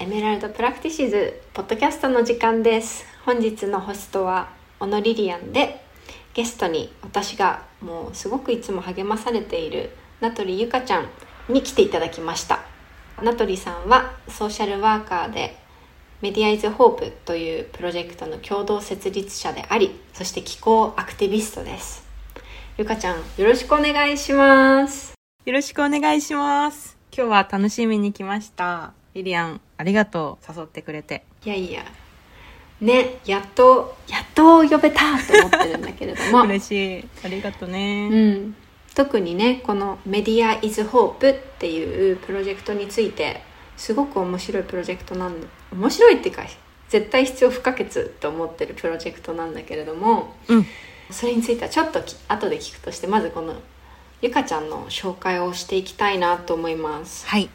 エメラルドプラクティシズポッドキャストの時間です。本日のホストは小野リリアンでゲストに私がもうすごくいつも励まされている名取ゆかちゃんに来ていただきました。名取さんはソーシャルワーカーでメディアイズホープというプロジェクトの共同設立者でありそして気候アクティビストです。ゆかちゃんよろしくお願いします。よろしくお願いします。今日は楽しみに来ました。リリアンありがとう誘ってくれて。いやいや。ねやっとやっと呼べたと思ってるんだけれども。嬉しい。ありがとうね、うん、特にねこの「メディア・イズ・ホープ」っていうプロジェクトについてすごく面白いプロジェクトなんだ面白いっていうか絶対必要不可欠と思ってるプロジェクトなんだけれども、うん、それについてはちょっとき後で聞くとしてまずこのゆかちゃんの紹介をしていきたいなと思います。はい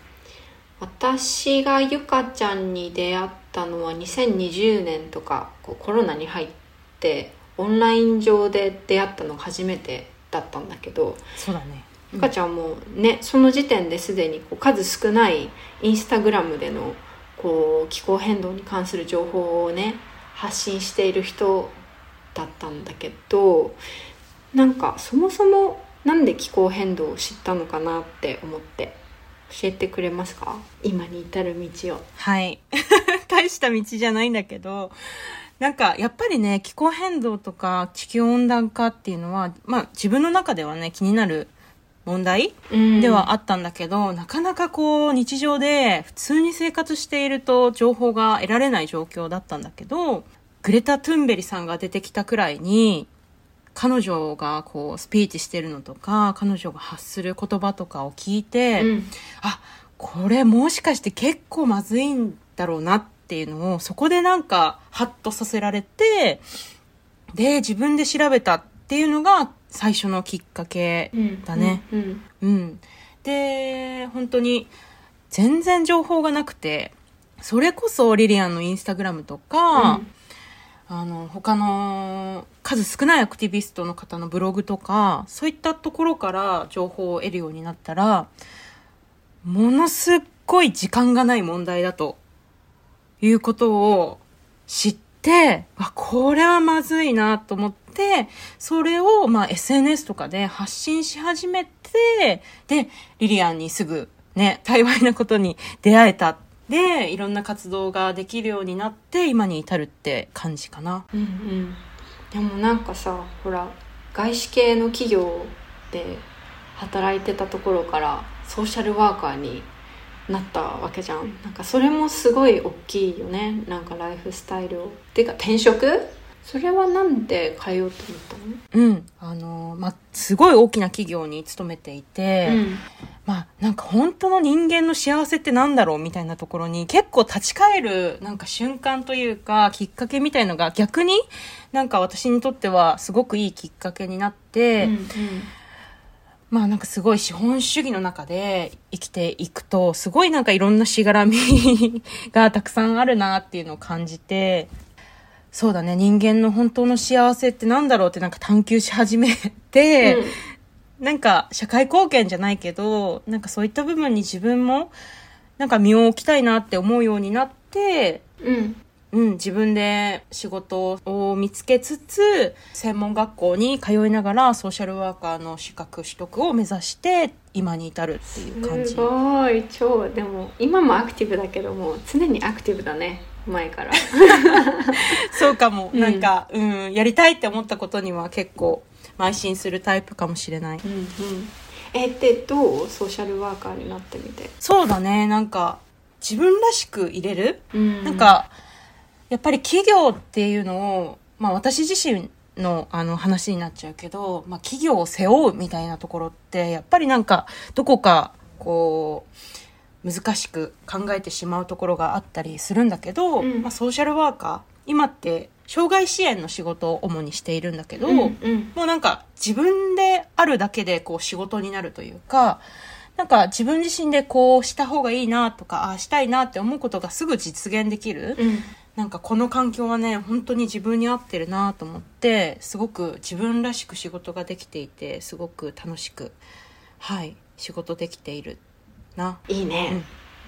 私がゆかちゃんに出会ったのは2020年とかこうコロナに入ってオンライン上で出会ったのが初めてだったんだけどそうだね。ゆかちゃんもねその時点ですでにこう数少ないインスタグラムでのこう気候変動に関する情報をね発信している人だったんだけどなんかそもそもなんで気候変動を知ったのかなって思って教えてくれますか？今に至る道を。はい。大した道じゃないんだけどなんかやっぱりね気候変動とか地球温暖化っていうのはまあ自分の中ではね気になる問題ではあったんだけど、なかなかこう日常で普通に生活していると情報が得られない状況だったんだけどグレタ・トゥンベリさんが出てきたくらいに彼女がこうスピーチしてるのとか彼女が発する言葉とかを聞いて、うん。あこれもしかして結構まずいんだろうなっていうのをそこでなんかハッとさせられてで自分で調べたっていうのが最初のきっかけだね。うんうんうん、で本当に全然情報がなくてそれこそリリアンのインスタグラムとか、あの他の数少ないアクティビストの方のブログとかそういったところから情報を得るようになったらものすっごい時間がない問題だということを知ってあこれはまずいなと思ってそれを、まあ、SNS とかで発信し始めてでリリアンにすぐね 幸いなことに出会えたでいろんな活動ができるようになって今に至るって感じかな。うんうん。でもなんかさほら外資系の企業で働いてたところからソーシャルワーカーになったわけじゃん。なんかそれもすごい大きいよね。なんかライフスタイルを。っていうか転職？それはなんで変えようと思ったの？うん。あの、まあ、すごい大きな企業に勤めていて、まあ、なんか本当の人間の幸せってなんだろうみたいなところに結構立ち返るなんか瞬間というかきっかけみたいのが逆になんか私にとってはすごくいいきっかけになって、うんうん。まあなんかすごい資本主義の中で生きていくとすごいなんかいろんなしがらみ がたくさんあるなっていうのを感じてそうだね。人間の本当の幸せってなんだろうってなんか探求し始めて、なんか社会貢献じゃないけどなんかそういった部分に自分もなんか身を置きたいなって思うようになってうん。うん、自分で仕事を見つけつつ専門学校に通いながらソーシャルワーカーの資格取得を目指して今に至るっていう感じ。すごい。超でも今もアクティブだけども常にアクティブだね前から。そうかも、うん。なんか、うん、やりたいって思ったことには結構邁進するタイプかもしれない。うんうん。えでどう？ソーシャルワーカーになってみて、そうだね。なんか自分らしく入れる？うん。なんか、やっぱり企業っていうのを、まあ私自身のあの話になっちゃうけど、まあ企業を背負うみたいなところって、やっぱりなんか、どこか、こう、難しく考えてしまうところがあったりするんだけど、うん。まあ、ソーシャルワーカー今って障害支援の仕事を主にしているんだけど、うんうん。もうなんか自分であるだけでこう仕事になるというか、なんか自分自身でこうした方がいいなとか、ああしたいなって思うことがすぐ実現できる。うん。なんかこの環境はね、本当に自分に合ってるなと思って、すごく自分らしく仕事ができていて、すごく楽しく、はい、仕事できているな。いいね、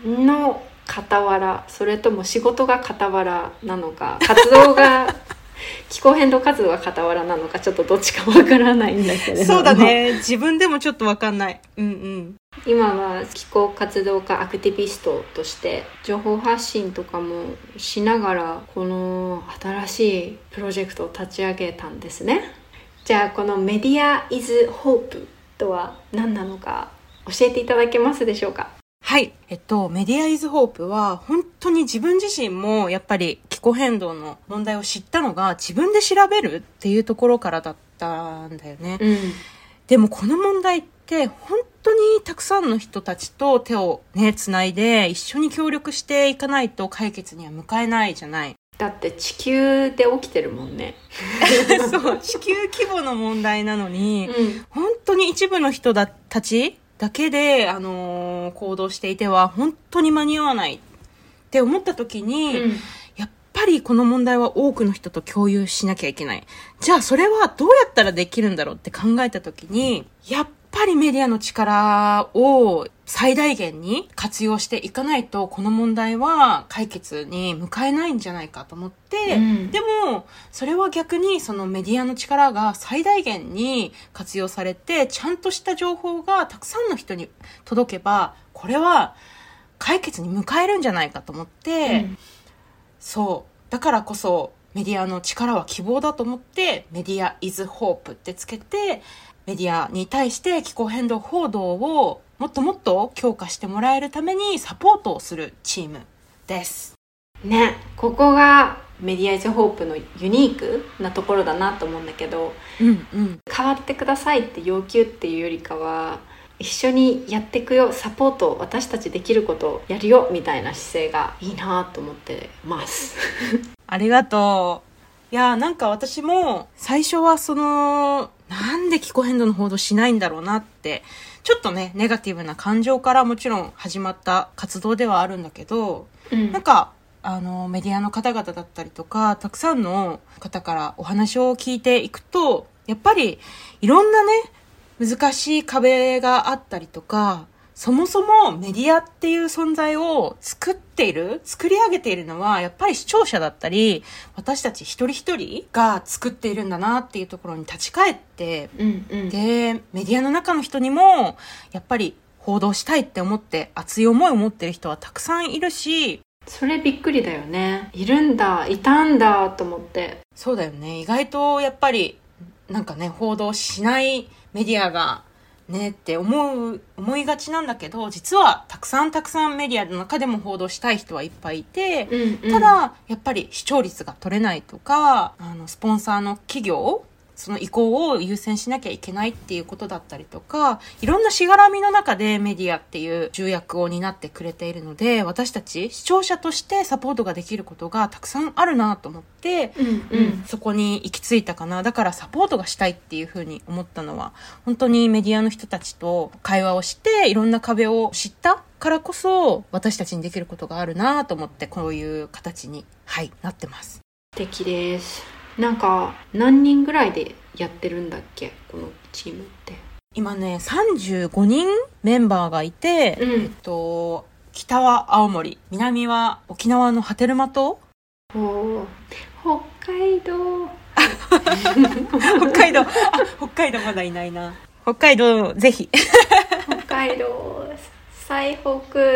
の傍らそれとも仕事が傍らなのか活動が 気候変動活動が傍らなのかちょっとどっちかわからないんだけれどもそうだね。自分でもちょっとわかんない。うんうん。今は気候活動家アクティビストとして情報発信とかもしながらこの新しいプロジェクトを立ち上げたんですねじゃあこのメディア is hope とは何なのか教えていただけますでしょうか？はい。えっと、メディアイズホープは、本当に自分自身も、やっぱり気候変動の問題を知ったのが、自分で調べるっていうところからだったんだよね。うんでもこの問題って、本当にたくさんの人たちと手をね、つないで、一緒に協力していかないと解決には向かえないじゃない。だって地球で起きてるもんね そう、地球規模の問題なのに、うん本当に一部の人だたちだけで、あのー行動していては本当に間に合わない。って思った時に、うん。やっぱりこの問題は多くの人と共有しなきゃいけない。じゃあそれはどうやったらできるんだろうって考えた時に、やっぱりメディアの力を最大限に活用していかないと、この問題は解決に向かえないんじゃないかと思って、うん。でも、それは逆にそのメディアの力が最大限に活用されて、ちゃんとした情報がたくさんの人に届けば、これは解決に向かえるんじゃないかと思って、そう。だからこそ、メディアの力は希望だと思って、メディア is hope ってつけて、メディアに対して気候変動報道をもっともっと強化してもらえるためにサポートをするチームです。ねここがメディアイズホープのユニークなところだなと思うんだけどうんうん。変わってくださいって要求っていうよりかは一緒にやっていくよサポート私たちできることをやるよみたいな姿勢がいいなと思ってます ありがとう。いやーなんか私も最初はその、なんで気候変動の報道しないんだろうなって、ちょっとね、ネガティブな感情からもちろん始まった活動ではあるんだけど、うんなんか、あの、メディアの方々だったりとか、たくさんの方からお話を聞いていくと、やっぱりいろんなね、難しい壁があったりとか、そもそもメディアっていう存在を作っている、作り上げているのは、やっぱり視聴者だったり、私たち一人一人が作っているんだなっていうところに立ち返って、うんうん。で、メディアの中の人にも、やっぱり報道したいって思って、熱い思いを持ってる人はたくさんいるし、それびっくりだよね。いるんだいたんだと思って。そうだよね。意外とやっぱり、なんかね、報道しないメディアが、ねって思う、思いがちなんだけど、実はたくさんたくさんメディアの中でも報道したい人はいっぱいいて、うんうん。ただ、やっぱり視聴率が取れないとか、あの、スポンサーの企業、その意向を優先しなきゃいけないっていうことだったりとか、いろんなしがらみの中でメディアっていう重役を担ってくれているので、私たち視聴者としてサポートができることがたくさんあるなと思って、うんうんそこに行き着いたかな。だからサポートがしたいっていうふうに思ったのは、本当にメディアの人たちと会話をして、いろんな壁を知ったからこそ、私たちにできることがあるなと思って、こういう形に、はい、なってます。素敵ですなんか何人ぐらいでやってるんだっけ？このチームって。今ね、35人メンバーがいて、うん。えっと、北は青森、南は沖縄の波照間島。北海道。北海道、あ、北海道まだいないな。北海道、ぜひ。北海道最北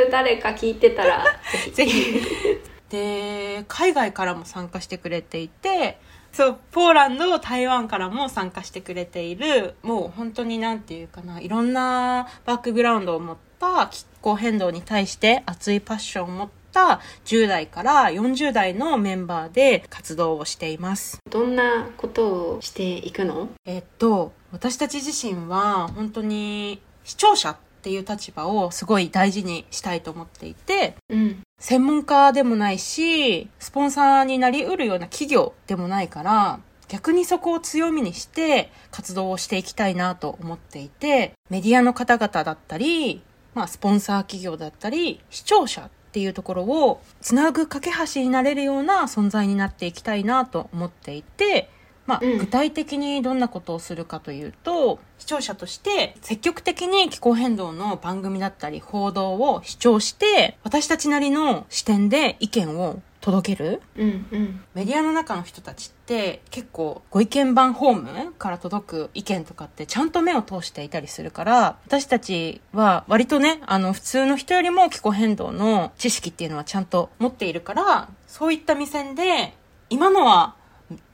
誰か聞いてたらぜぜひ。で、海外からも参加してくれていて、そう、ポーランド、台湾からも参加してくれている、もう本当になんていうかな、いろんなバックグラウンドを持った気候変動に対して熱いパッションを持った10代から40代のメンバーで活動をしています。どんなことをしていくの？えっと、私たち自身は本当に視聴者っっていう立場をすごい大事にしたいと思っていて、うん。専門家でもないし、スポンサーになりうるような企業でもないから、逆にそこを強みにして活動をしていきたいなと思っていて、メディアの方々だったり、まあスポンサー企業だったり、視聴者っていうところをつなぐ架け橋になれるような存在になっていきたいなと思っていて、まあ、うん。具体的にどんなことをするかというと、視聴者として積極的に気候変動の番組だったり報道を視聴して、私たちなりの視点で意見を届ける。うんうん。メディアの中の人たちって結構ご意見番ホームから届く意見とかってちゃんと目を通していたりするから私たちは割とねあの普通の人よりも気候変動の知識っていうのはちゃんと持っているからそういった目線で今のは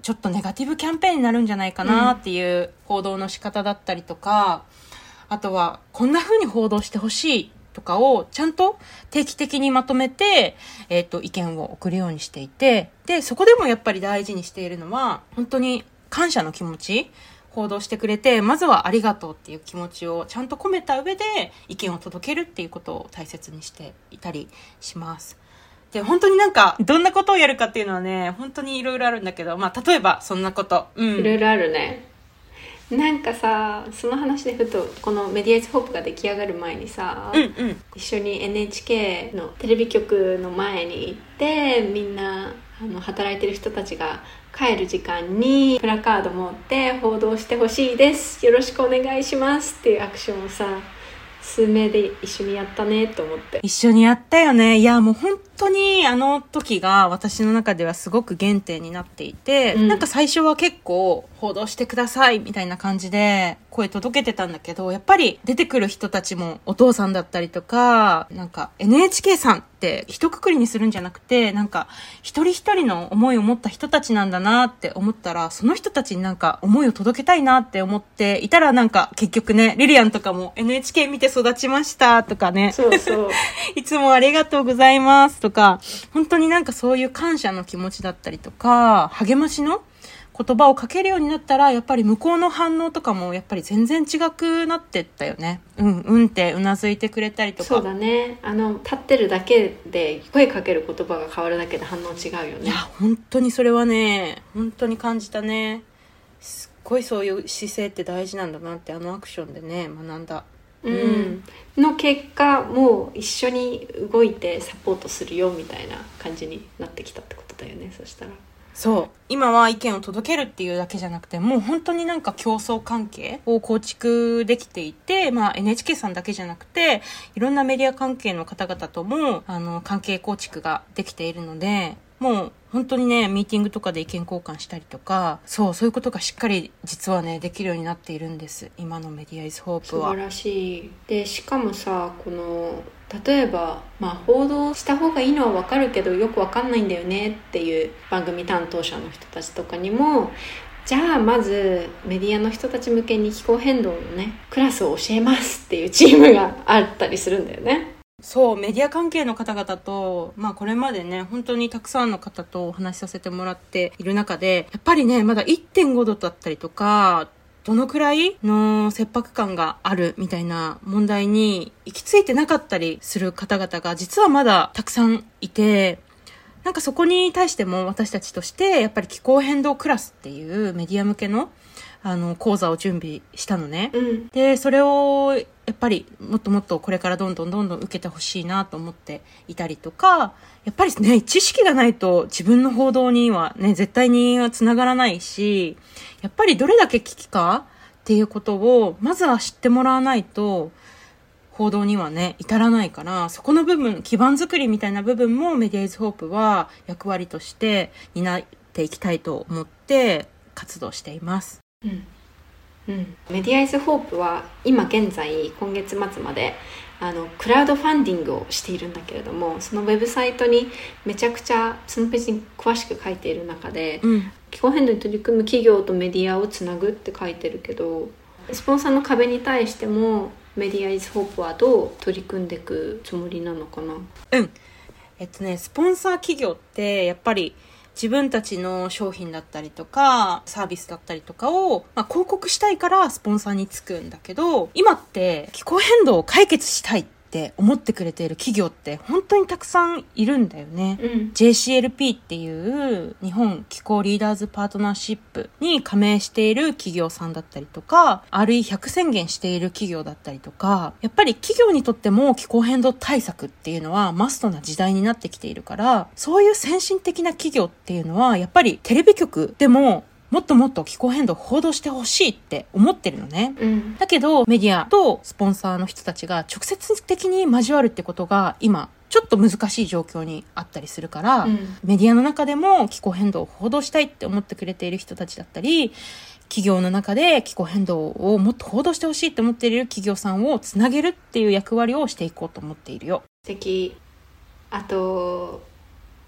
ちょっとネガティブキャンペーンになるんじゃないかなっていう報道の仕方だったりとか、あとはこんな風に報道してほしいとかをちゃんと定期的にまとめて、えっ、と、意見を送るようにしていて、で、そこでもやっぱり大事にしているのは、本当に感謝の気持ち、報道してくれて、まずはありがとうっていう気持ちをちゃんと込めた上で意見を届けるっていうことを大切にしていたりします。で、本当になんか、どんなことをやるかっていうのはね、本当にいろいろあるんだけど、まあ、例えばそんなこと。うん。いろいろあるねなんかさその話でふとこのメディアイズホープが出来上がる前にさ、うんうん。一緒に NHK のテレビ局の前に行ってみんなあの働いてる人たちが帰る時間にプラカード持って報道してほしいですよろしくお願いしますっていうアクションをさ数名で一緒にやったねと思って一緒にやったよね。いや、もう本当にあの時が私の中ではすごく原点になっていて、うんなんか最初は結構報道してくださいみたいな感じで声届けてたんだけど、やっぱり出てくる人たちもお父さんだったりとか、なんか NHK さんって一括りにするんじゃなくて、なんか一人一人の思いを持った人たちなんだなって思ったら、その人たちになんか思いを届けたいなって思っていたらなんか結局ね、リリアンとかも NHK 見て育ちましたとかね。そうそう いつもありがとうございますとか、本当になんかそういう感謝の気持ちだったりとか、励ましの言葉をかけるようになったら、やっぱり向こうの反応とかもやっぱり全然違くなってったよね。うん、うんってうなずいてくれたりとか。そうだねあの立ってるだけで声かける言葉が変わるだけで反応違うよねいや、本当にそれはね、本当に感じたね。すっごいそういう姿勢って大事なんだなって、あのアクションでね、学んだ。うん、の結果もう一緒に動いてサポートするよみたいな感じになってきたってことだよねそしたらそう。今は意見を届けるっていうだけじゃなくて、もう本当になんか競争関係を構築できていて、まあ NHK さんだけじゃなくて、いろんなメディア関係の方々とも、あの、関係構築ができているので、もう本当にね、ミーティングとかで意見交換したりとか、そう、そういうことがしっかり実はね、できるようになっているんです。今のメディアイズホープは素晴。らしいでしかもさこの例えば、まあ、報道した方がいいのは分かるけどよく分かんないんだよねっていう番組担当者の人たちとかにもじゃあまずメディアの人たち向けに気候変動のねクラスを教えますっていうチームがあったりするんだよねそう、メディア関係の方々と、まあこれまでね、本当にたくさんの方とお話しさせてもらっている中で、やっぱりね、まだ1.5度だったりとか、どのくらいの切迫感があるみたいな問題に行き着いてなかったりする方々が実はまだたくさんいて、なんかそこに対しても私たちとして、やっぱり気候変動クラスっていうメディア向けの、あの、講座を準備したのね。うんでそれをやっぱりもっともっとこれからどんどんどんどん受けてほしいなと思っていたりとかやっぱりね知識がないと自分の報道にはね絶対につながらないしやっぱりどれだけ危機かっていうことをまずは知ってもらわないと報道にはね至らないからそこの部分基盤作りみたいな部分もメディアイズホープは役割として担っていきたいと思って活動しています。うん。うん、メディアイズホープは今現在今月末まであのクラウドファンディングをしているんだけれどもそのウェブサイトにめちゃくちゃそのページに詳しく書いている中でうん。気候変動に取り組む企業とメディアをつなぐって書いてるけどスポンサーの壁に対してもメディアイズホープはどう取り組んでいくつもりなのかな？うん。えっとね、スポンサー企業って、やっぱり自分たちの商品だったりとか、サービスだったりとかを、まあ、広告したいからスポンサーにつくんだけど、今って気候変動を解決したいって思ってくれている企業って本当にたくさんいるんだよね。うん JCLP っていう日本気候リーダーズパートナーシップに加盟している企業さんだったりとか、RE100 宣言している企業だったりとか、やっぱり企業にとっても気候変動対策っていうのはマストな時代になってきているから、そういう先進的な企業っていうのは、やっぱりテレビ局でももっともっと気候変動を報道してほしいって思ってるのね。うんだけど、メディアとスポンサーの人たちが直接的に交わるってことが今、ちょっと難しい状況にあったりするから、うんメディアの中でも気候変動を報道したいって思ってくれている人たちだったり、企業の中で気候変動をもっと報道してほしいって思っている企業さんをつなげるっていう役割をしていこうと思っているよ。素敵あと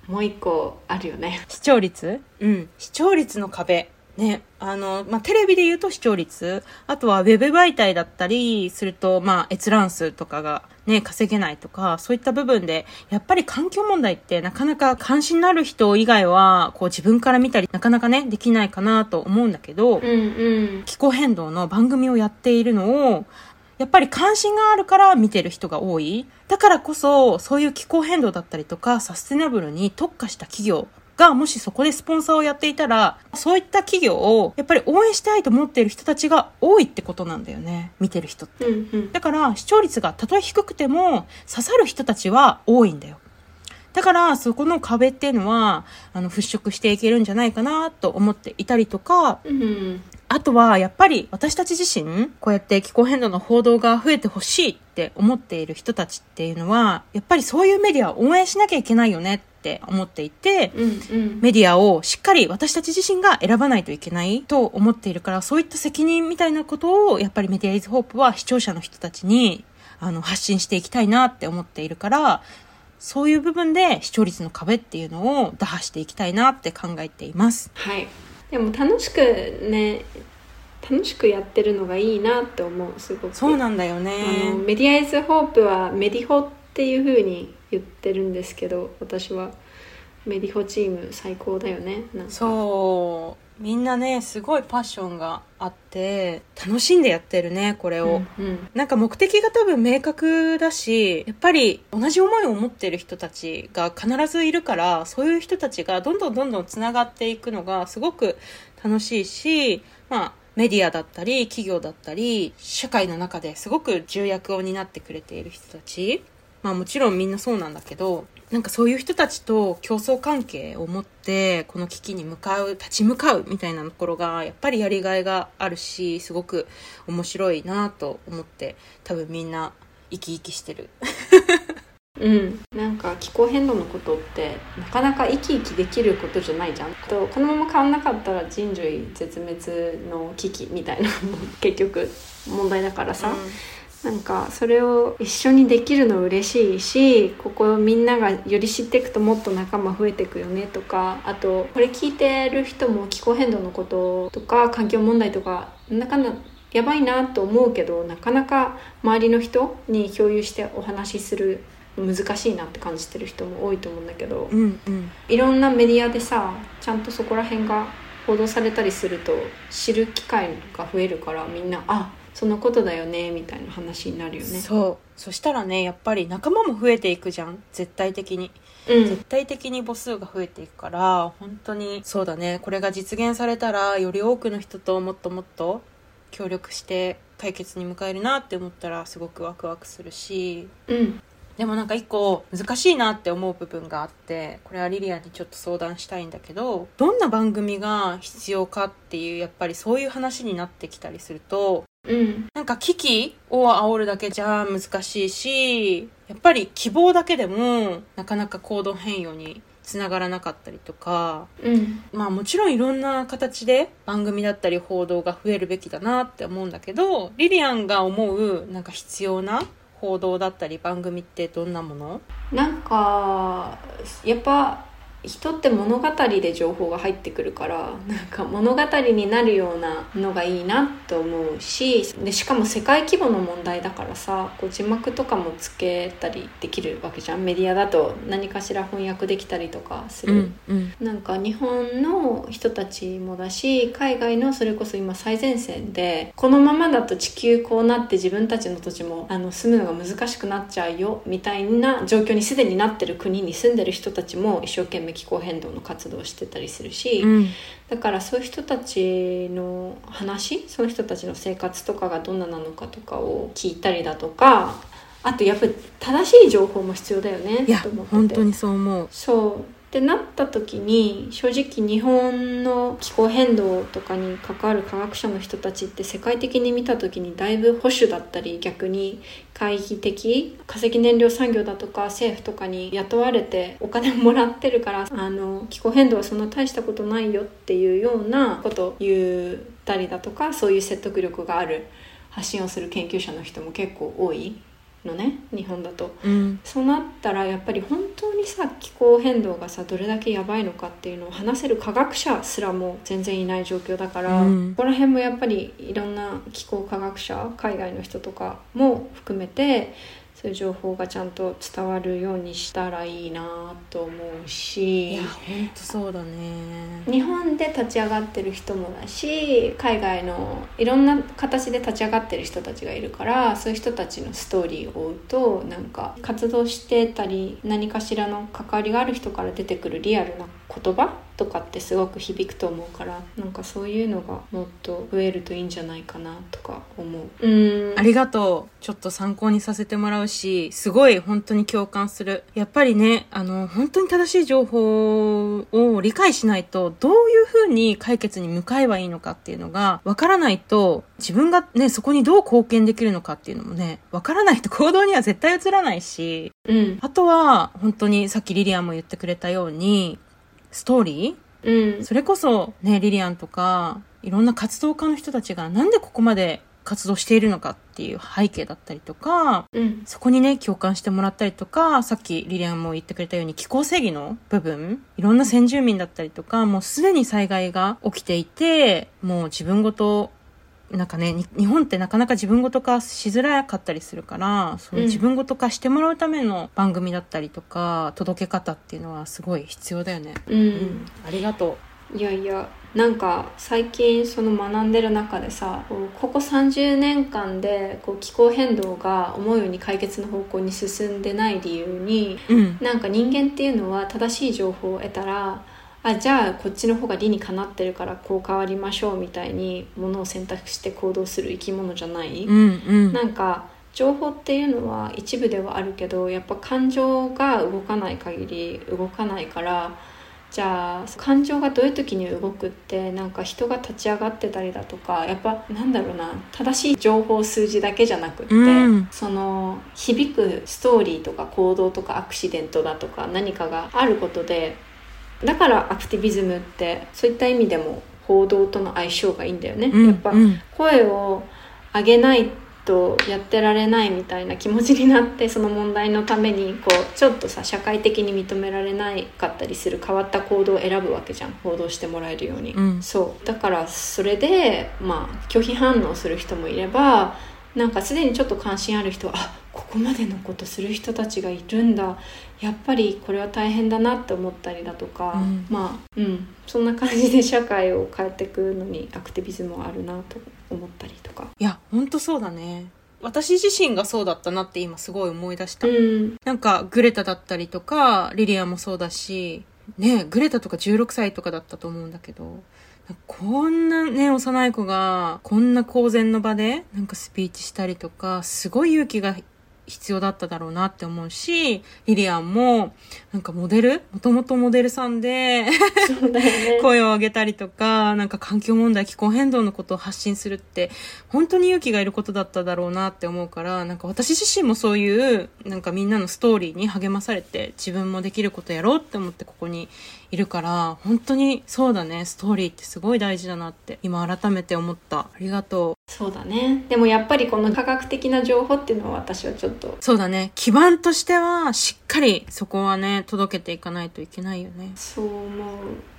もう一個あるよね視聴率？うん。視聴率の壁。ね。あの、まあ、テレビで言うと視聴率。あとはウェブ媒体だったりすると、まあ、閲覧数とかがね、稼げないとか、そういった部分で、やっぱり環境問題ってなかなか関心のある人以外は、こう自分から見たり、なかなかね、できないかなと思うんだけど、うんうん気候変動の番組をやっているのを、やっぱり関心があるから見てる人が多い。だからこそ、そういう気候変動だったりとか、サステナブルに特化した企業が、もしそこでスポンサーをやっていたら、そういった企業を、やっぱり応援したいと思っている人たちが多いってことなんだよね。見てる人って。うんうんだから、視聴率がたとえ低くても、刺さる人たちは多いんだよ。だから、そこの壁っていうのは、あの、払拭していけるんじゃないかなと思っていたりとか、うんあとは、やっぱり私たち自身、こうやって気候変動の報道が増えてほしいって思っている人たちっていうのは、やっぱりそういうメディアを応援しなきゃいけないよねって思っていて、うんうんメディアをしっかり私たち自身が選ばないといけないと思っているから、そういった責任みたいなことを、やっぱりメディアイズホープは視聴者の人たちに、あの、発信していきたいなって思っているから、そういう部分で視聴率の壁っていうのを打破していきたいなって考えています。はいでも楽しくね楽しくやってるのがいいなって思うすごく。そうなんだよね。あのメディアイズホープはメディホっていう風に言ってるんですけど私は。メディホチーム最高だよねそうみんなねすごいパッションがあって楽しんでやってるねこれを、うんうん。なんか目的が多分明確だしやっぱり同じ思いを持ってる人たちが必ずいるからそういう人たちがどんどんどんどんつながっていくのがすごく楽しいしまあメディアだったり企業だったり社会の中ですごく重役を担ってくれている人たち。まあもちろんみんなそうなんだけどなんかそういう人たちと競争関係を持ってこの危機に向かう立ち向かうみたいなところがやっぱりやりがいがあるしすごく面白いなと思って多分みんな生き生きしてる。うん、なんか気候変動のことってなかなか生き生きできることじゃないじゃん。とこのまま変わんなかったら人類絶滅の危機みたいな結局問題だからさ、なんかそれを一緒にできるの嬉しいしここみんながより知っていくともっと仲間増えていくよねとかあとこれ聞いてる人も気候変動のこととか環境問題とかなかんだやばいなと思うけどなかなか周りの人に共有してお話しする難しいなって感じてる人も多いと思うんだけどうんうん。いろんなメディアでさちゃんとそこら辺が報道されたりすると知る機会が増えるからみんなあそのことだよねみたいな話になるよね。そう。そしたらねやっぱり仲間も増えていくじゃん。絶対的に。うん。絶対的に母数が増えていくから本当にそうだね。これが実現されたらより多くの人ともっともっと協力して解決に向かえるなって思ったらすごくワクワクするし。うん。でもなんか一個難しいなって思う部分があってこれはリリアにちょっと相談したいんだけどどんな番組が必要かっていうやっぱりそういう話になってきたりするとうん。なんか危機を煽るだけじゃ難しいしやっぱり希望だけでもなかなか行動変容につながらなかったりとかうん。まあもちろんいろんな形で番組だったり報道が増えるべきだなって思うんだけどリリアンが思うなんか必要な報道だったり番組ってどんなもの？なんかやっぱ人って物語で情報が入ってくるからなんか物語になるようなのがいいなと思うしでしかも世界規模の問題だからさこう字幕とかもつけたりできるわけじゃん。メディアだと何かしら翻訳できたりとかする、うんうん。なんか日本の人たちもだし海外のそれこそ今最前線でこのままだと地球こうなって自分たちの土地もあの住むのが難しくなっちゃうよみたいな状況にすでになってる国に住んでる人たちも一生懸命気候変動の活動をしてたりするし、うん。だからそういう人たちの話その人たちの生活とかがどんななのかとかを聞いたりだとかあとやっぱり正しい情報も必要だよねいやと思ってて。本当にそう思う。そうってなった時に正直日本の気候変動とかに関わる科学者の人たちって世界的に見た時にだいぶ保守だったり逆に懐疑的化石燃料産業だとか政府とかに雇われてお金もらってるからあの気候変動はそんな大したことないよっていうようなこと言ったりだとかそういう説得力がある発信をする研究者の人も結構多い。のね日本だと。うんそうなったらやっぱり本当にさ気候変動がさどれだけやばいのかっていうのを話せる科学者すらも全然いない状況だから、うんここら辺もやっぱりいろんな気候科学者海外の人とかも含めてそういう情報がちゃんと伝わるようにしたらいいなと思ういしや本当そうだね。日本で立ち上がってる人もだし海外のいろんな形で立ち上がってる人たちがいるからそういう人たちのストーリーを追うとなんか活動してたり何かしらの関わりがある人から出てくるリアルな言葉とかってすごく響くと思うからなんかそういうのがもっと増えるといいんじゃないかなとか思ううんありがとう。ちょっと参考にさせてもらうし、すごい本当に共感する。やっぱりね、あの、本当に正しい情報を理解しないと、どういうふうに解決に向かえばいいのかっていうのが、わからないと、自分がね、そこにどう貢献できるのかっていうのもね、わからないと行動には絶対移らないし、うんあとは、本当にさっきリリアンも言ってくれたように、ストーリー？うん。それこそね、リリアンとか、いろんな活動家の人たちがなんでここまで活動しているのかっていう背景だったりとか、うん。そこにね、共感してもらったりとか、さっきリリアンも言ってくれたように気候正義の部分、いろんな先住民だったりとか、もうすでに災害が起きていて、もう自分ごと、なんかね、に日本ってなかなか自分ごと化しづらかったりするから、そのうん自分ごと化してもらうための番組だったりとか、届け方っていうのはすごい必要だよね。ううんん、ありがとう。いやいやなんか最近その学んでる中でさここ30年間でこう気候変動が思うように解決の方向に進んでない理由にうん。なんか人間っていうのは正しい情報を得たらあじゃあこっちの方が理にかなってるからこう変わりましょうみたいにものを選択して行動する生き物じゃない、うんうん。なんか情報っていうのは一部ではあるけどやっぱ感情が動かない限り動かないからじゃあ感情がどういう時に動くってなんか人が立ち上がってたりだとかやっぱなんだろうな正しい情報数字だけじゃなくって、うんその響くストーリーとか行動とかアクシデントだとか何かがあることでだからアクティビズムってそういった意味でも報道との相性がいいんだよね。うんやっぱうん。声を上げないとやってられないみたいな気持ちになってその問題のためにこうちょっとさ社会的に認められないかったりする変わった行動を選ぶわけじゃん。報道してもらえるように、うん。そう。だからそれでまあ拒否反応する人もいればなんかすでにちょっと関心ある人はあここまでのことする人たちがいるんだやっぱりこれは大変だなって思ったりだとか、うんまあうんそんな感じで社会を変えていくのにアクティビズムはあるなと思ったりとか。いや、ほんとそうだね。私自身がそうだったなって今すごい思い出した。うんなんか、グレタだったりとか、リリアもそうだし、ね、グレタとか16歳とかだったと思うんだけど、こんなね、幼い子が、こんな公然の場で、なんかスピーチしたりとか、すごい勇気が必要だっただろうなって思うし、リリアンも、なんかモデルもともとモデルさんで。声を上げたりとか、なんか環境問題、気候変動のことを発信するって、本当に勇気がいることだっただろうなって思うから、なんか私自身もそういう、なんかみんなのストーリーに励まされて、自分もできることやろうって思ってここにいるから、本当にそうだね、ストーリーってすごい大事だなって、今改めて思った。ありがとう。そうだねでもやっぱりこの科学的な情報っていうのは私はちょっとそうだね。基盤としては、しっかりそこはね、届けていかないといけないよね。そう思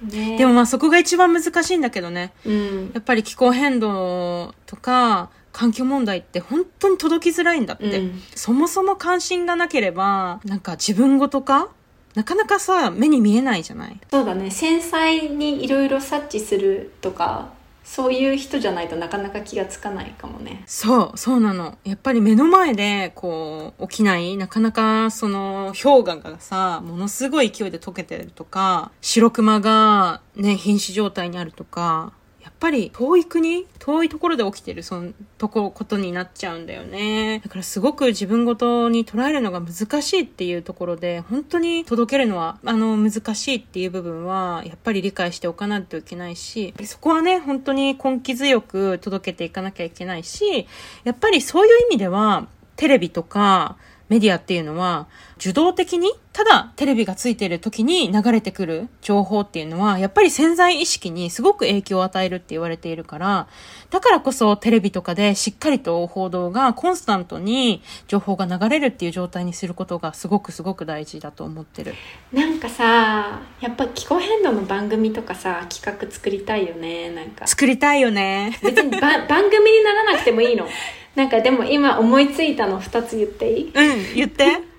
うねでもまあそこが一番難しいんだけどね。うんやっぱり気候変動とか、環境問題って本当に届きづらいんだって。うんそもそも関心がなければ、なんか自分ごとかなかなかさ、目に見えないじゃない？そうだね。繊細にいろいろ察知するとかそういう人じゃないとなかなか気がつかないかもね。そう、そうなの。やっぱり目の前で、こう、起きない、なかなか、その、氷河がさ、ものすごい勢いで溶けてるとか、白熊が、ね、瀕死状態にあるとか、やっぱり遠い国遠いところで起きてる、その、とこ、ことになっちゃうんだよね。だからすごく自分ごとに捉えるのが難しいっていうところで、本当に届けるのは、あの、難しいっていう部分は、やっぱり理解しておかないといけないし、そこはね、本当に根気強く届けていかなきゃいけないし、やっぱりそういう意味では、テレビとか、メディアっていうのは、受動的に、ただテレビがついている時に流れてくる情報っていうのは、やっぱり潜在意識にすごく影響を与えるって言われているから、だからこそテレビとかでしっかりと報道がコンスタントに情報が流れるっていう状態にすることがすごくすごく大事だと思ってる。なんかさやっぱ気候変動の番組とかさ企画作りたいよねなんか作りたいよね。別にば 番組にならなくてもいいのなんかでも今思いついたの2つ言っていい？うん、言って。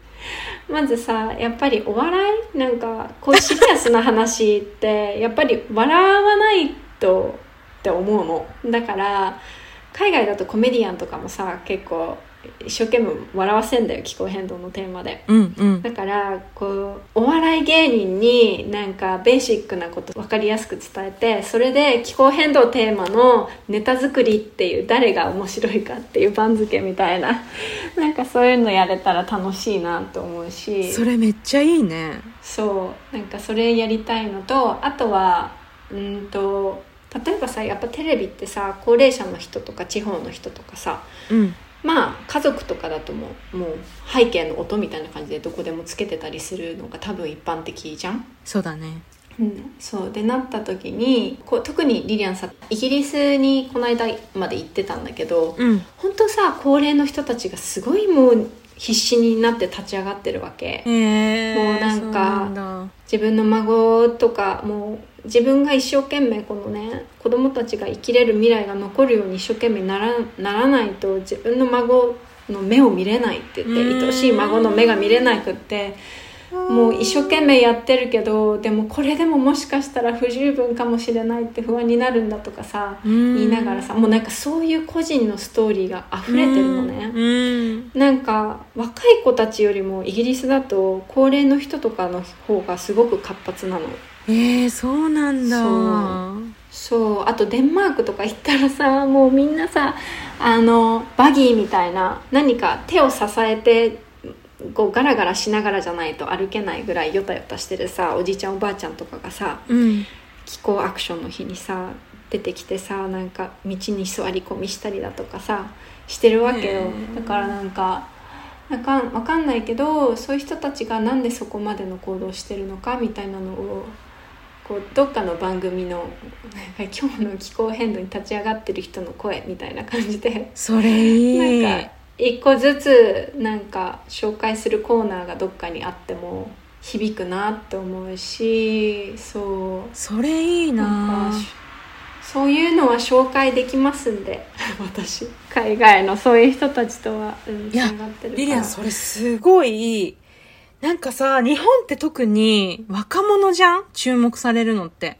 まずさやっぱりお笑いなんかこうシリアスな話って やっぱり笑わないとって思うの。だから海外だとコメディアンとかもさ結構一生懸命笑わせんだよ気候変動のテーマでうんうん。だからこうお笑い芸人になんかベーシックなこと分かりやすく伝えてそれで気候変動テーマのネタ作りっていう誰が面白いかっていう番付みたいな なんかそういうのやれたら楽しいなと思うしそれめっちゃいいね。そうなんかそれやりたいのとあとはうんと例えばさやっぱテレビってさ高齢者の人とか地方の人とかさうん。まあ家族とかだともうもう背景の音みたいな感じでどこでもつけてたりするのが多分一般的じゃん。そうだね。うん、そうでなった時にこう特にリリアンさんイギリスにこの間まで行ってたんだけどうん。本当さ高齢の人たちがすごいもう必死になって立ち上がってるわけ。へえ。もうなんか自分の孫とかもう自分が一生懸命このね子供たちが生きれる未来が残るように一生懸命ならならないと自分の孫の目を見れないって言ってうん愛しい孫の目が見れなくってもう一生懸命やってるけどでもこれでももしかしたら不十分かもしれないって不安になるんだとかさ言言いながらさもうなんかそういう個人のストーリーが溢れてるのね。うん。なんか若い子たちよりもイギリスだと高齢の人とかの方がすごく活発なのえー、そうなんだ。そうあとデンマークとか行ったらさもうみんなさあのバギーみたいな何か手を支えてこうガラガラしながらじゃないと歩けないぐらいヨタヨタしてるさおじいちゃんおばあちゃんとかがさうん。気候アクションの日にさ出てきてさなんか道に座り込みしたりだとかさしてるわけよだからなんかなんかわかんないけどそういう人たちがなんでそこまでの行動をしてるのかみたいなのをこうどっかの番組のなんか今日の気候変動に立ち上がってる人の声みたいな感じでそれいい。なんか一個ずつなんか紹介するコーナーがどっかにあっても響くなって思うしそう。それいいな。そういうのは紹介できますんで 私。海外のそういう人たちとは、うん、ついやながってるから。リリアンそれすごい。なんかさ、日本って特に若者じゃん？注目されるのって。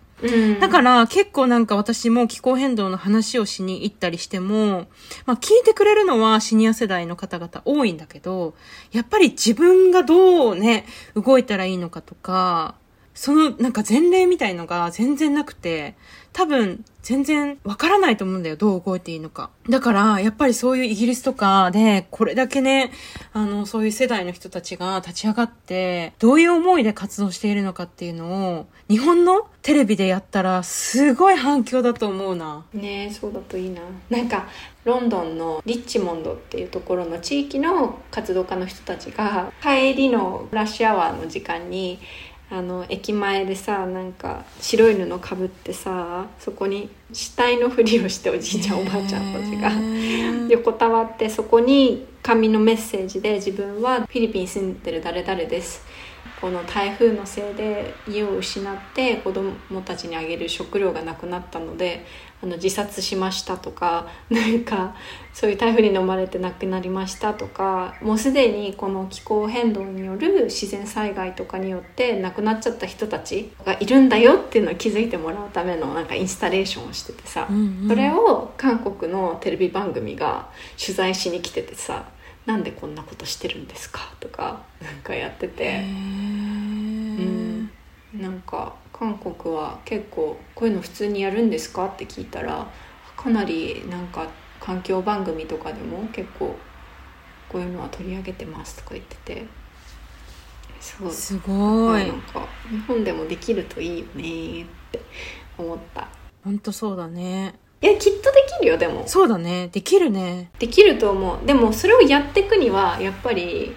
だから結構なんか私も気候変動の話をしに行ったりしても、まあ聞いてくれるのはシニア世代の方々多いんだけど、やっぱり自分がどうね、動いたらいいのかとか、そのなんか前例みたいのが全然なくて、多分全然わからないと思うんだよ、どう動いていいのか。だから、やっぱりそういうイギリスとかで、これだけね、あの、そういう世代の人たちが立ち上がって、どういう思いで活動しているのかっていうのを、日本のテレビでやったら、すごい反響だと思うな。ねえそうだといいななんかロンドンのリッチモンドっていうところの地域の活動家の人たちが帰りのラッシュアワーの時間にあの駅前でさなんか白い布かぶってさそこに死体のふりをしておじいちゃんおばあちゃんたちが横たわってそこに紙のメッセージで自分はフィリピンに住んでる誰々です。この台風のせいで家を失って子供たちにあげる食料がなくなったのであの自殺しましたとか なんかそういう台風に飲まれて亡くなりましたとかもうすでにこの気候変動による自然災害とかによって亡くなっちゃった人たちがいるんだよっていうのを気づいてもらうためのなんかインスタレーションをしててさ、うんうんそれを韓国のテレビ番組が取材しに来ててさ「なんでこんなことしてるんですか?」とかなんかやってて。なんか韓国は結構こういうの普通にやるんですか？って聞いたらかなりなんか環境番組とかでも結構こういうのは取り上げてますとか言ってて。そう。すごい。なんか日本でもできるといいよねって思った。本当そうだね。いやきっとできるよでも。そうだね。できるね。できると思う。でもそれをやっていくにはやっぱり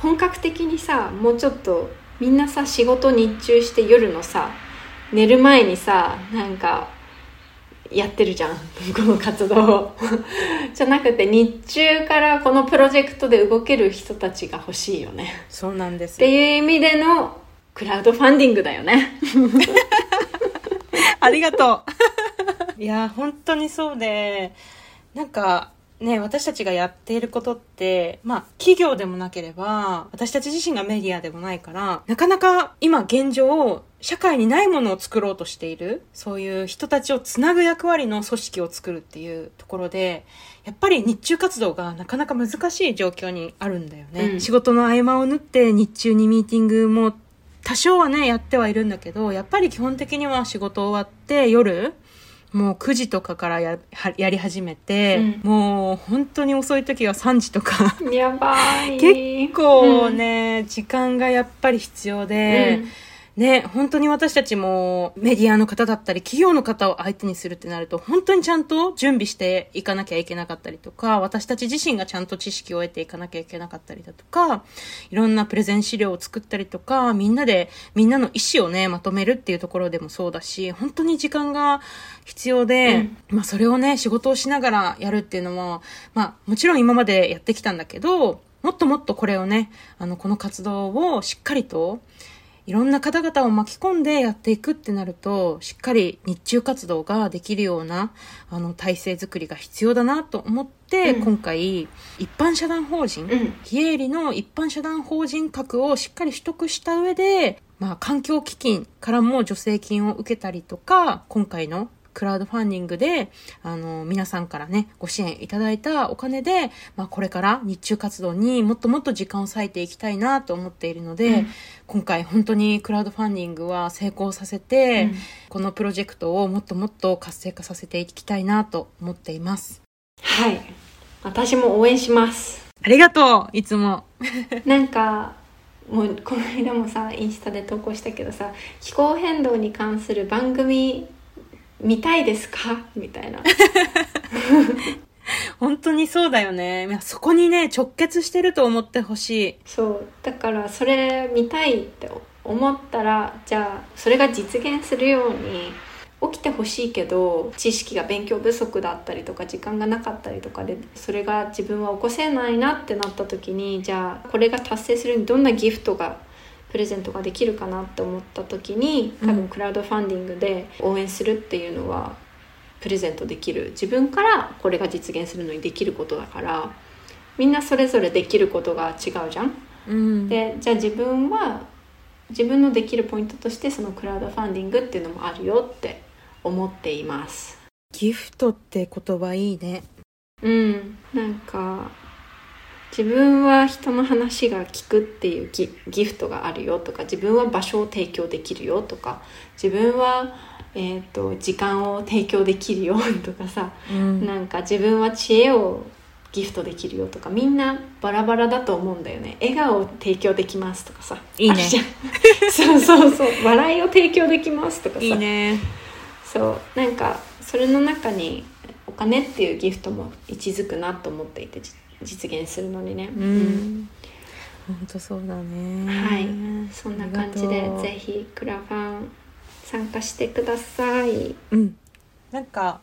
本格的にさもうちょっとみんなさ仕事日中して夜のさ寝る前にさなんかやってるじゃん。この活動を。じゃなくて日中からこのプロジェクトで動ける人たちが欲しいよね。そうなんですっていう意味でのクラウドファンディングだよね。ありがとう。いや、本当にそうで、なんか、ね、私たちがやっていることって、まあ、企業でもなければ、私たち自身がメディアでもないから、なかなか今現状、社会にないものを作ろうとしている、そういう人たちをつなぐ役割の組織を作るっていうところで、やっぱり日中活動がなかなか難しい状況にあるんだよね。うん仕事の合間を縫って日中にミーティングも多少はね、やってはいるんだけど、やっぱり基本的には仕事終わって夜、もう9時とかからやはやり始めて、もう本当に遅い時は3時とか、やばい。結構ね、時間がやっぱり必要で、うんね、本当に私たちもメディアの方だったり企業の方を相手にするってなると本当にちゃんと準備していかなきゃいけなかったりとか私たち自身がちゃんと知識を得ていかなきゃいけなかったりだとかいろんなプレゼン資料を作ったりとかみんなでみんなの意思をねまとめるっていうところでもそうだし本当に時間が必要で、まあそれをね仕事をしながらやるっていうのもまあもちろん今までやってきたんだけどもっともっとこれをねあのこの活動をしっかりといろんな方々を巻き込んでやっていくってなると、しっかり日中活動ができるような、あの、体制づくりが必要だなと思って、うん。今回、一般社団法人、うん。非営利の一般社団法人格をしっかり取得した上で、まあ、環境基金からも助成金を受けたりとか、今回のクラウドファンディングで、あの、皆さんからね、ご支援いただいたお金で、まあ、これから日中活動にもっともっと時間を割いていきたいなと思っているので、うん今回本当にクラウドファンディングは成功させて、うんこのプロジェクトをもっともっと活性化させていきたいなと思っています。はい私も応援しますありがとういつも。なんかもうこの間もさインスタで投稿したけどさ気候変動に関する番組見たいですか？みたいな 本当にそうだよね。そこにね、直結してると思ってほしい。そうだからそれ見たいって思ったらじゃあそれが実現するように起きてほしいけど知識が勉強不足だったりとか時間がなかったりとかでそれが自分は起こせないなってなった時にじゃあこれが達成するにどんなギフトがプレゼントができるかなって思った時に多うん分クラウドファンディングで応援するっていうのはプレゼントできる自分からこれが実現するのにできることだからみんなそれぞれできることが違うじゃん。うん。でじゃあ自分は自分のできるポイントとしてそのクラウドファンディングっていうのもあるよって思っていますギフトって言葉いいね。うんなんか自分は人の話が聞くっていうギギフトがあるよとか自分は場所を提供できるよとか自分は、えー、と時間を提供できるよとかさうん。なんか自分は知恵をギフトできるよとかみんなバラバラだと思うんだよね。笑顔を提供できますとかさいいね。そうそうそう。笑いを提供できますとかさ。いいね。そう。なんかそれの中にお金っていうギフトも位置づくなと思っていてじ実現するのにね、うん。本当そうだね。はい。そんな感じでぜひクラファン参加してください。うん。なんか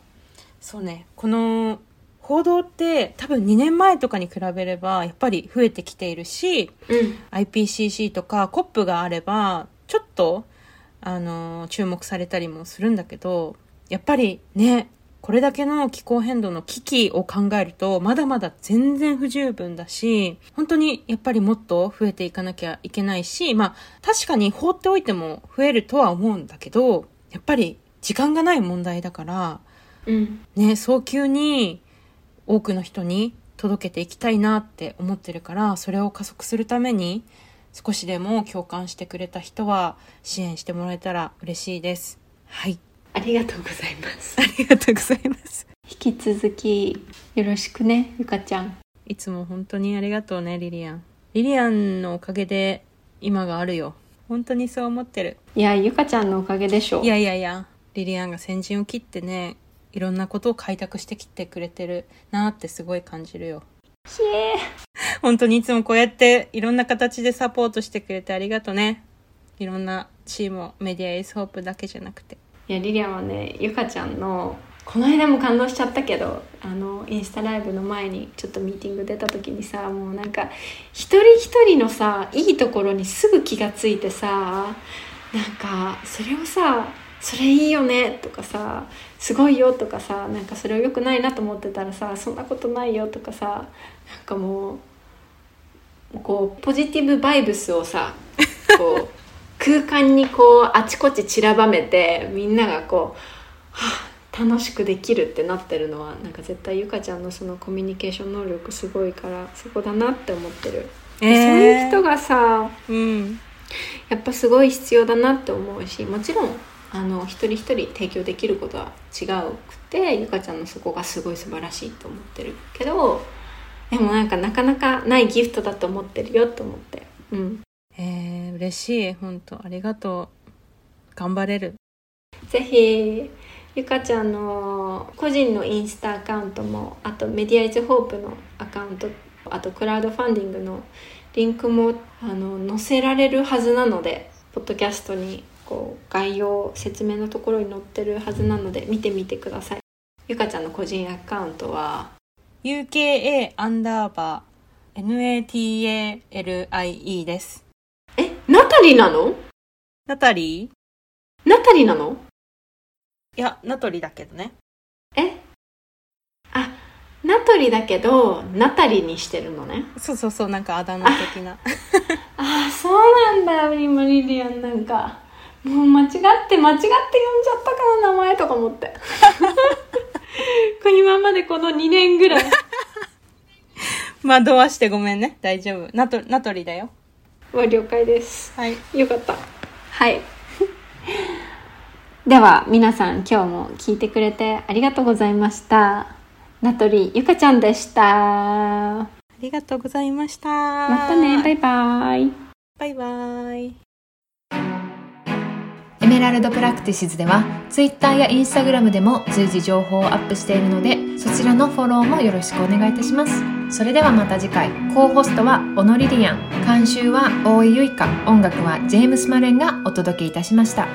そうね。この報道って多分2年前とかに比べればやっぱり増えてきているしうん。IPCC とか COP があればちょっとあの注目されたりもするんだけどやっぱりねこれだけの気候変動の危機を考えるとまだまだ全然不十分だし本当にやっぱりもっと増えていかなきゃいけないしまあ確かに放っておいても増えるとは思うんだけどやっぱり時間がない問題だからうんね、早急に多くの人に届けていきたいなって思ってるから、それを加速するために少しでも共感してくれた人は支援してもらえたら嬉しいです。はい。ありがとうございますありがとうございます。引き続きよろしくねゆかちゃんいつも本当にありがとうね、リリアン。リリアンのおかげで今があるよ。本当にそう思ってる。いやゆかちゃんのおかげでしょいやいやいや、リリアンが先陣を切ってね、いろんなことを開拓してきてくれてるなってすごい感じるよ。ひえ本当にいつもこうやっていろんな形でサポートしてくれてありがとね。いろんなチームをメディアエースホープだけじゃなくて。いやリリアンはねゆかちゃんのこの間も感動しちゃったけどあのインスタライブの前にちょっとミーティング出た時にさもうなんか一人一人のさいいところにすぐ気がついてさなんかそれをさ「それいいよね」とかさ「すごいよ」とかさなんかそれを良くないなと思ってたらさ「そんなことないよ」とかさなんかもうこうポジティブバイブスをさこう 空間にこうあちこち散らばめてみんながこう、はあ、楽しくできるってなってるのはなんか絶対ゆかちゃんのそのコミュニケーション能力すごいからそこだなって思ってる、でそういう人がさうん。やっぱすごい必要だなって思うしもちろんあの一人一人提供できることは違うくてゆかちゃんのそこがすごい素晴らしいと思ってるけどでもなんかなかなかないギフトだと思ってるよと思ってうんえー、嬉しい。本当ありがとう。頑張れる。ぜひゆかちゃんの個人のインスタアカウントもあとメディアイズホープのアカウントあとクラウドファンディングのリンクもあの載せられるはずなのでポッドキャストにこう概要説明のところに載ってるはずなので見てみてくださいゆかちゃんの個人アカウントは UKA アンダーバー NATALIE です。えナタリーなの？ナタリ？ーナタリーなの？いや、ナトリだけどね。え？あナトリだけどナタリーにしてるのねそうそうそう、なんかあだ名的な。ああそうなんだ今リリアンなんかもう間違って間違って呼んじゃったかな名前とか思ってこれ今までこの2年ぐらい 惑わしてごめんね。大丈夫。ナトナトリだよ。は了解です。はい。よかった。はい。では皆さん今日も聞いてくれてありがとうございました。ナトリゆかちゃんでした。まありがとうございました。たね。バイバイ。バイバイ。 Emerald Practices では Twitter や Instagram でも随時情報をアップしているのでそちらのフォローもよろしくお願いいたしますそれではまた次回。コーホストはオノリリアン。監修は大井ゆいか音楽はジェームス・マレンがお届けいたしました。